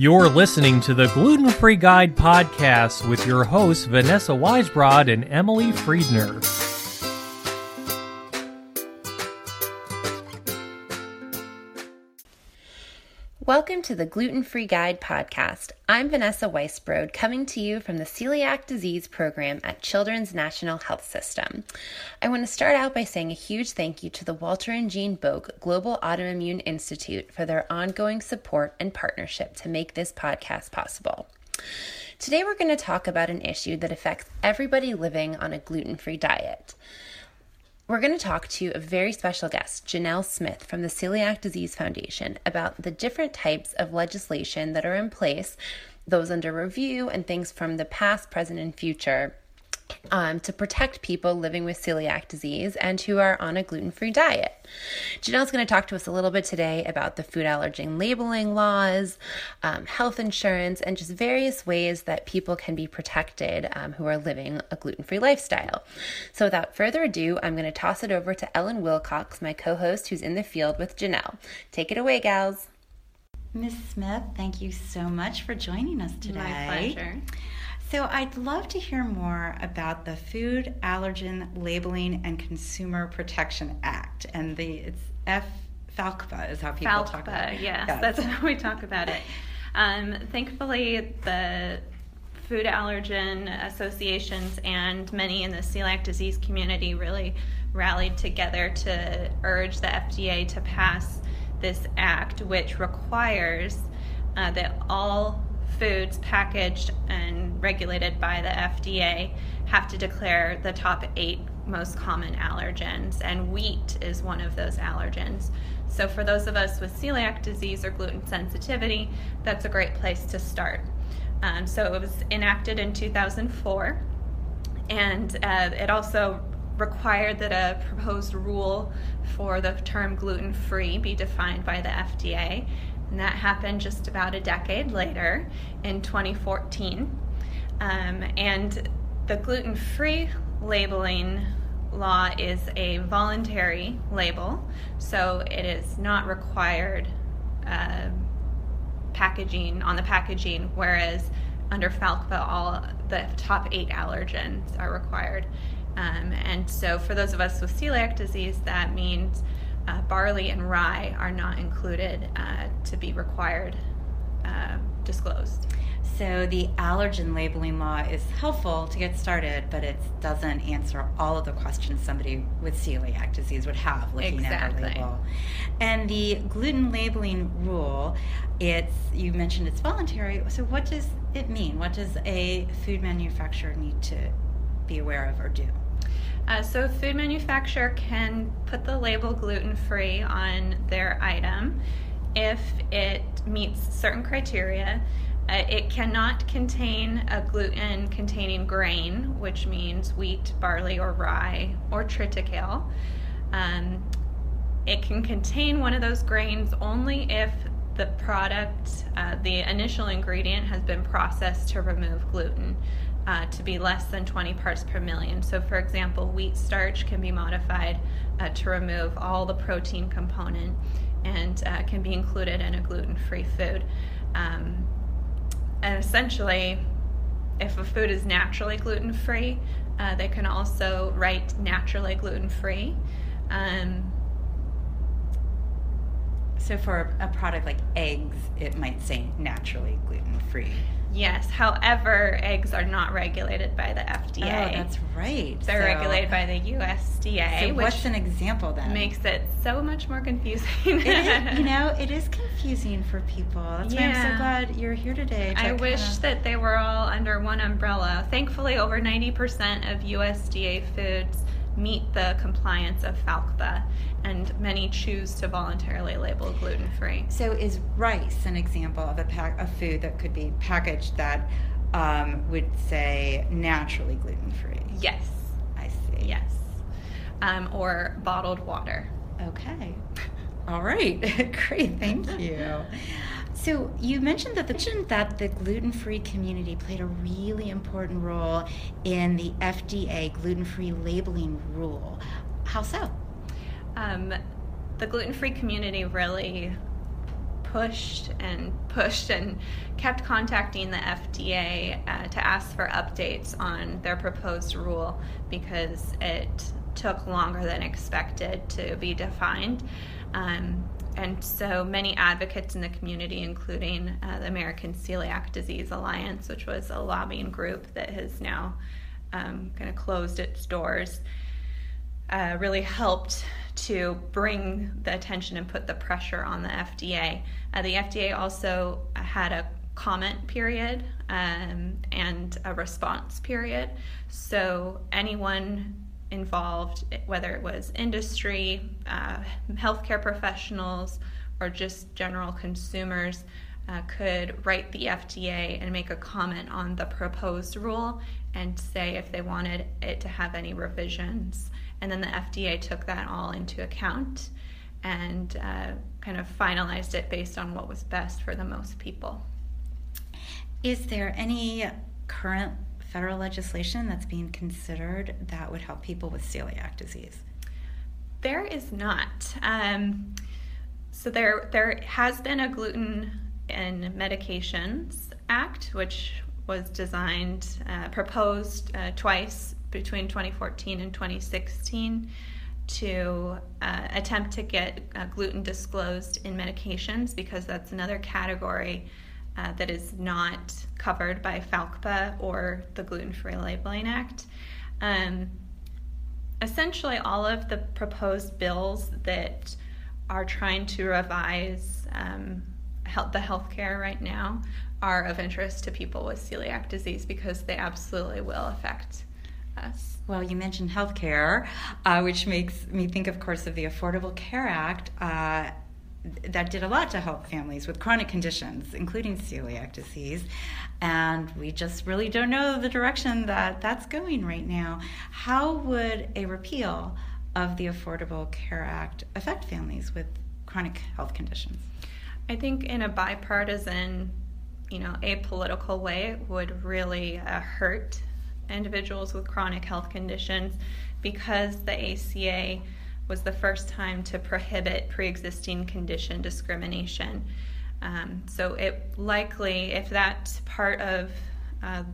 You're listening to the Gluten Free Guide podcast with your hosts, Vanessa Weisbrod and Emily Friedner. Welcome to the Gluten Free Guide podcast. I'm Vanessa Weisbrod, coming to you from the Celiac Disease Program at Children's National Health System. I want to start out by saying a huge thank you to the Walter and Jean Boek Global Autoimmune Institute for their ongoing support and partnership to make this podcast possible. Today, we're going to talk about an issue that affects everybody living on a gluten free diet. We're going to talk to a very special guest, Janelle Smith from the Celiac Disease Foundation, about the different types of legislation that are in place, those under review, and things from the past, present, and future um, to protect people living with celiac disease and who are on a gluten free diet. Janelle's going to talk to us a little bit today about the food allergen labeling laws, um, health insurance, and just various ways that people can be protected um, who are living a gluten free lifestyle. So, without further ado, I'm going to toss it over to Ellen Wilcox, my co host who's in the field with Janelle. Take it away, gals. Ms. Smith, thank you so much for joining us today. My pleasure. So, I'd love to hear more about the Food Allergen Labeling and Consumer Protection Act, and the it's F FALCPA is how people FALCPA, talk about it. Yes, yes, that's how we talk about it. Um, thankfully, the food allergen associations and many in the celiac disease community really rallied together to urge the FDA to pass this act, which requires uh, that all foods packaged and regulated by the FDA have to declare the top eight most common allergens, and wheat is one of those allergens. So, for those of us with celiac disease or gluten sensitivity, that's a great place to start. Um, so, it was enacted in 2004, and uh, it also required that a proposed rule for the term gluten free be defined by the FDA. And that happened just about a decade later in 2014. Um, and the gluten free labeling law is a voluntary label, so it is not required uh, packaging on the packaging, whereas under FALCPA, all the top eight allergens are required. Um, and so, for those of us with celiac disease, that means uh, barley and rye are not included uh, to be required uh, disclosed. So the allergen labeling law is helpful to get started, but it doesn't answer all of the questions somebody with celiac disease would have looking exactly. at a label. And the gluten labeling rule, it's you mentioned it's voluntary. So what does it mean? What does a food manufacturer need to be aware of or do? Uh, so, food manufacturer can put the label gluten free on their item if it meets certain criteria. Uh, it cannot contain a gluten containing grain, which means wheat, barley, or rye, or triticale. Um, it can contain one of those grains only if the product, uh, the initial ingredient, has been processed to remove gluten uh, to be less than 20 parts per million. So, for example, wheat starch can be modified uh, to remove all the protein component and uh, can be included in a gluten free food. Um, and essentially, if a food is naturally gluten free, uh, they can also write naturally gluten free. Um, so, for a product like eggs, it might say naturally gluten free. Yes. However, eggs are not regulated by the FDA. Oh, that's right. They're so, regulated by the USDA. So what's an example then? Makes it so much more confusing. it is, you know, it is confusing for people. That's yeah. why I'm so glad you're here today. To I wish kinda... that they were all under one umbrella. Thankfully, over 90% of USDA foods meet the compliance of FALCPA, and many choose to voluntarily label gluten free. So, is rice an example of a, pack, a food that could be packaged that um, would say naturally gluten free? Yes. I see. Yes. Um, or bottled water. Okay. All right. Great. Thank you. So you mentioned that the that the gluten-free community played a really important role in the FDA gluten-free labeling rule. How so? Um, the gluten-free community really pushed and pushed and kept contacting the FDA uh, to ask for updates on their proposed rule because it took longer than expected to be defined. Um, and so many advocates in the community, including uh, the American Celiac Disease Alliance, which was a lobbying group that has now um, kind of closed its doors, uh, really helped to bring the attention and put the pressure on the FDA. Uh, the FDA also had a comment period um, and a response period. So anyone involved, whether it was industry, uh, healthcare professionals, or just general consumers, uh, could write the FDA and make a comment on the proposed rule and say if they wanted it to have any revisions. And then the FDA took that all into account and uh, kind of finalized it based on what was best for the most people. Is there any current federal legislation that's being considered that would help people with celiac disease? There is not. Um, so there, there has been a gluten and medications act, which was designed, uh, proposed uh, twice between 2014 and 2016 to uh, attempt to get uh, gluten disclosed in medications because that's another category uh, that is not covered by FALCPA or the Gluten Free Labeling Act. Um, essentially, all of the proposed bills that are trying to revise um, health, the healthcare right now are of interest to people with celiac disease because they absolutely will affect us. Well, you mentioned healthcare, uh, which makes me think, of course, of the Affordable Care Act. Uh, that did a lot to help families with chronic conditions, including celiac disease. And we just really don't know the direction that that's going right now. How would a repeal of the Affordable Care Act affect families with chronic health conditions? I think in a bipartisan, you know, apolitical way, it would really uh, hurt individuals with chronic health conditions because the ACA was the first time to prohibit pre existing condition discrimination. Um, so, it likely, if that part of uh,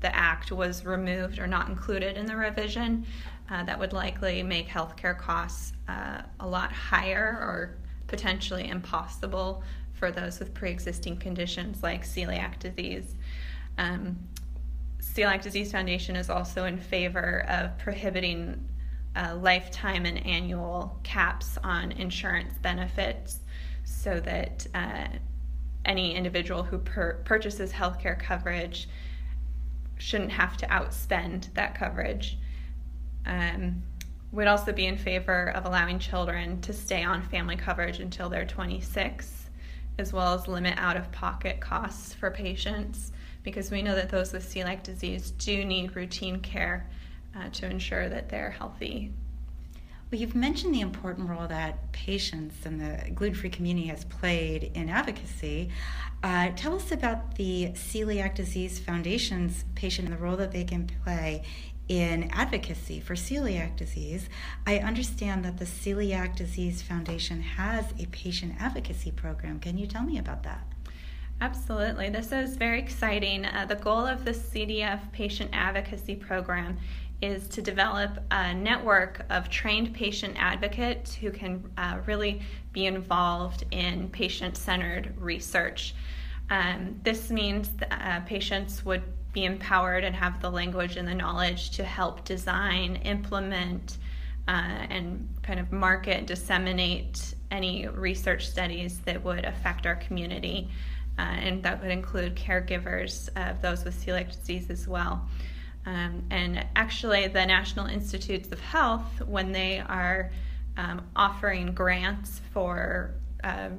the act was removed or not included in the revision, uh, that would likely make healthcare costs uh, a lot higher or potentially impossible for those with pre existing conditions like celiac disease. Um, Celiac Disease Foundation is also in favor of prohibiting uh, lifetime and annual caps on insurance benefits so that uh, any individual who per- purchases healthcare coverage shouldn't have to outspend that coverage. Um, we'd also be in favor of allowing children to stay on family coverage until they're 26, as well as limit out of pocket costs for patients, because we know that those with celiac disease do need routine care uh, to ensure that they're healthy. Well, you've mentioned the important role that patients and the gluten free community has played in advocacy. Uh, tell us about the Celiac Disease Foundation's patient and the role that they can play in advocacy for celiac disease. I understand that the Celiac Disease Foundation has a patient advocacy program. Can you tell me about that? Absolutely. This is very exciting. Uh, the goal of the CDF Patient Advocacy Program is to develop a network of trained patient advocates who can uh, really be involved in patient centered research. Um, this means that, uh, patients would be empowered and have the language and the knowledge to help design, implement, uh, and kind of market, disseminate any research studies that would affect our community. Uh, and that would include caregivers of those with celiac disease as well. Um, and actually, the National Institutes of Health, when they are um, offering grants for uh,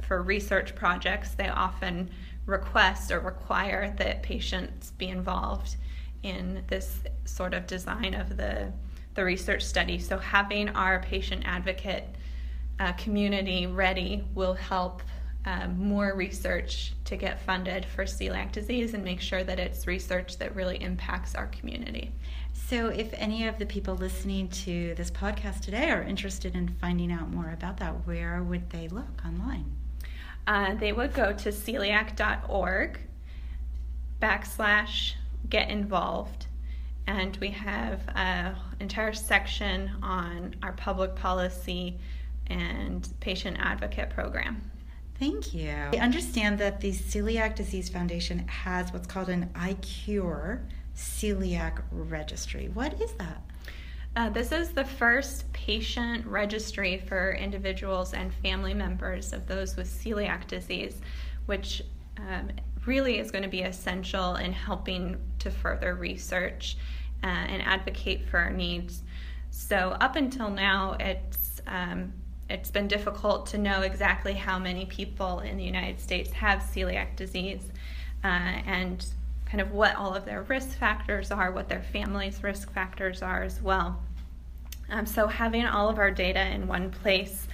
for research projects, they often request or require that patients be involved in this sort of design of the the research study. So having our patient advocate uh, community ready will help um, more research to get funded for celiac disease and make sure that it's research that really impacts our community. So, if any of the people listening to this podcast today are interested in finding out more about that, where would they look online? uh, they would go to celiac.org backslash get involved. And we have an entire section on our public policy and patient advocate program. Thank you. I understand that the Celiac Disease Foundation has what's called an iCure celiac registry. What is that? Uh, this is the first patient registry for individuals and family members of those with celiac disease, which um, really is going to be essential in helping to further research uh, and advocate for our needs. So, up until now, it's um, it's been difficult to know exactly how many people in the United States have celiac disease uh, and kind of what all of their risk factors are, what their family's risk factors are as well. Um, so, having all of our data in one place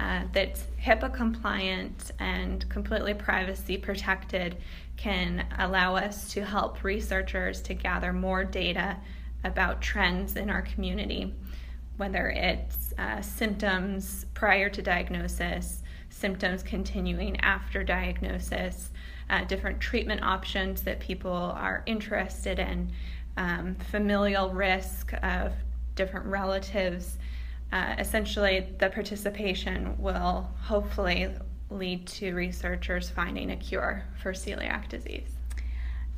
uh, that's HIPAA compliant and completely privacy protected can allow us to help researchers to gather more data about trends in our community, whether it's uh, symptoms prior to diagnosis, symptoms continuing after diagnosis, uh, different treatment options that people are interested in, um, familial risk of different relatives. Uh, essentially, the participation will hopefully lead to researchers finding a cure for celiac disease.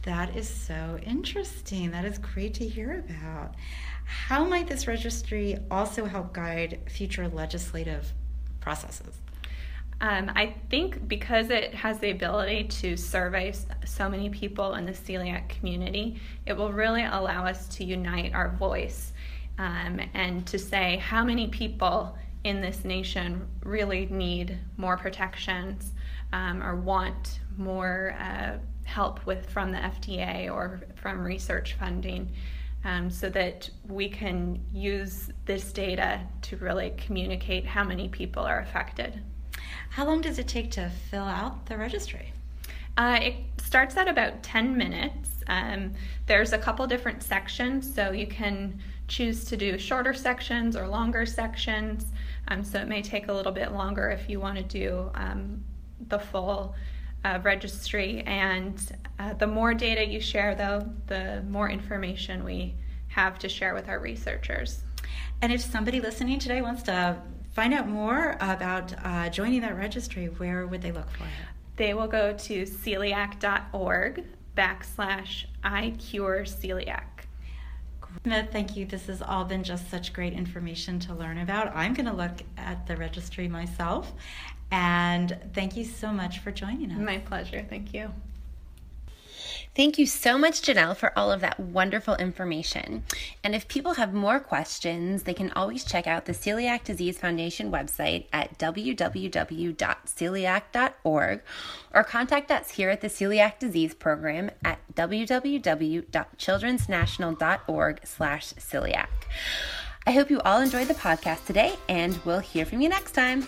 That is so interesting. That is great to hear about. How might this registry also help guide future legislative processes? Um, I think because it has the ability to survey so many people in the celiac community, it will really allow us to unite our voice um, and to say how many people in this nation really need more protections um, or want more uh, help with from the FDA or from research funding. Um, so that we can use this data to really communicate how many people are affected. How long does it take to fill out the registry? Uh, it starts at about 10 minutes. Um, there's a couple different sections, so you can choose to do shorter sections or longer sections. Um, so it may take a little bit longer if you want to do um, the full uh, registry. And uh, the more data you share, though, the more information we have to share with our researchers. And if somebody listening today wants to find out more about uh, joining that registry, where would they look for it? They will go to celiac.org backslash I cure celiac. Thank you. This has all been just such great information to learn about. I'm going to look at the registry myself. And thank you so much for joining us. My pleasure. Thank you. Thank you so much, Janelle, for all of that wonderful information. And if people have more questions, they can always check out the Celiac Disease Foundation website at www.celiac.org or contact us here at the Celiac Disease Program at www.childrensnational.org slash celiac. I hope you all enjoyed the podcast today, and we'll hear from you next time.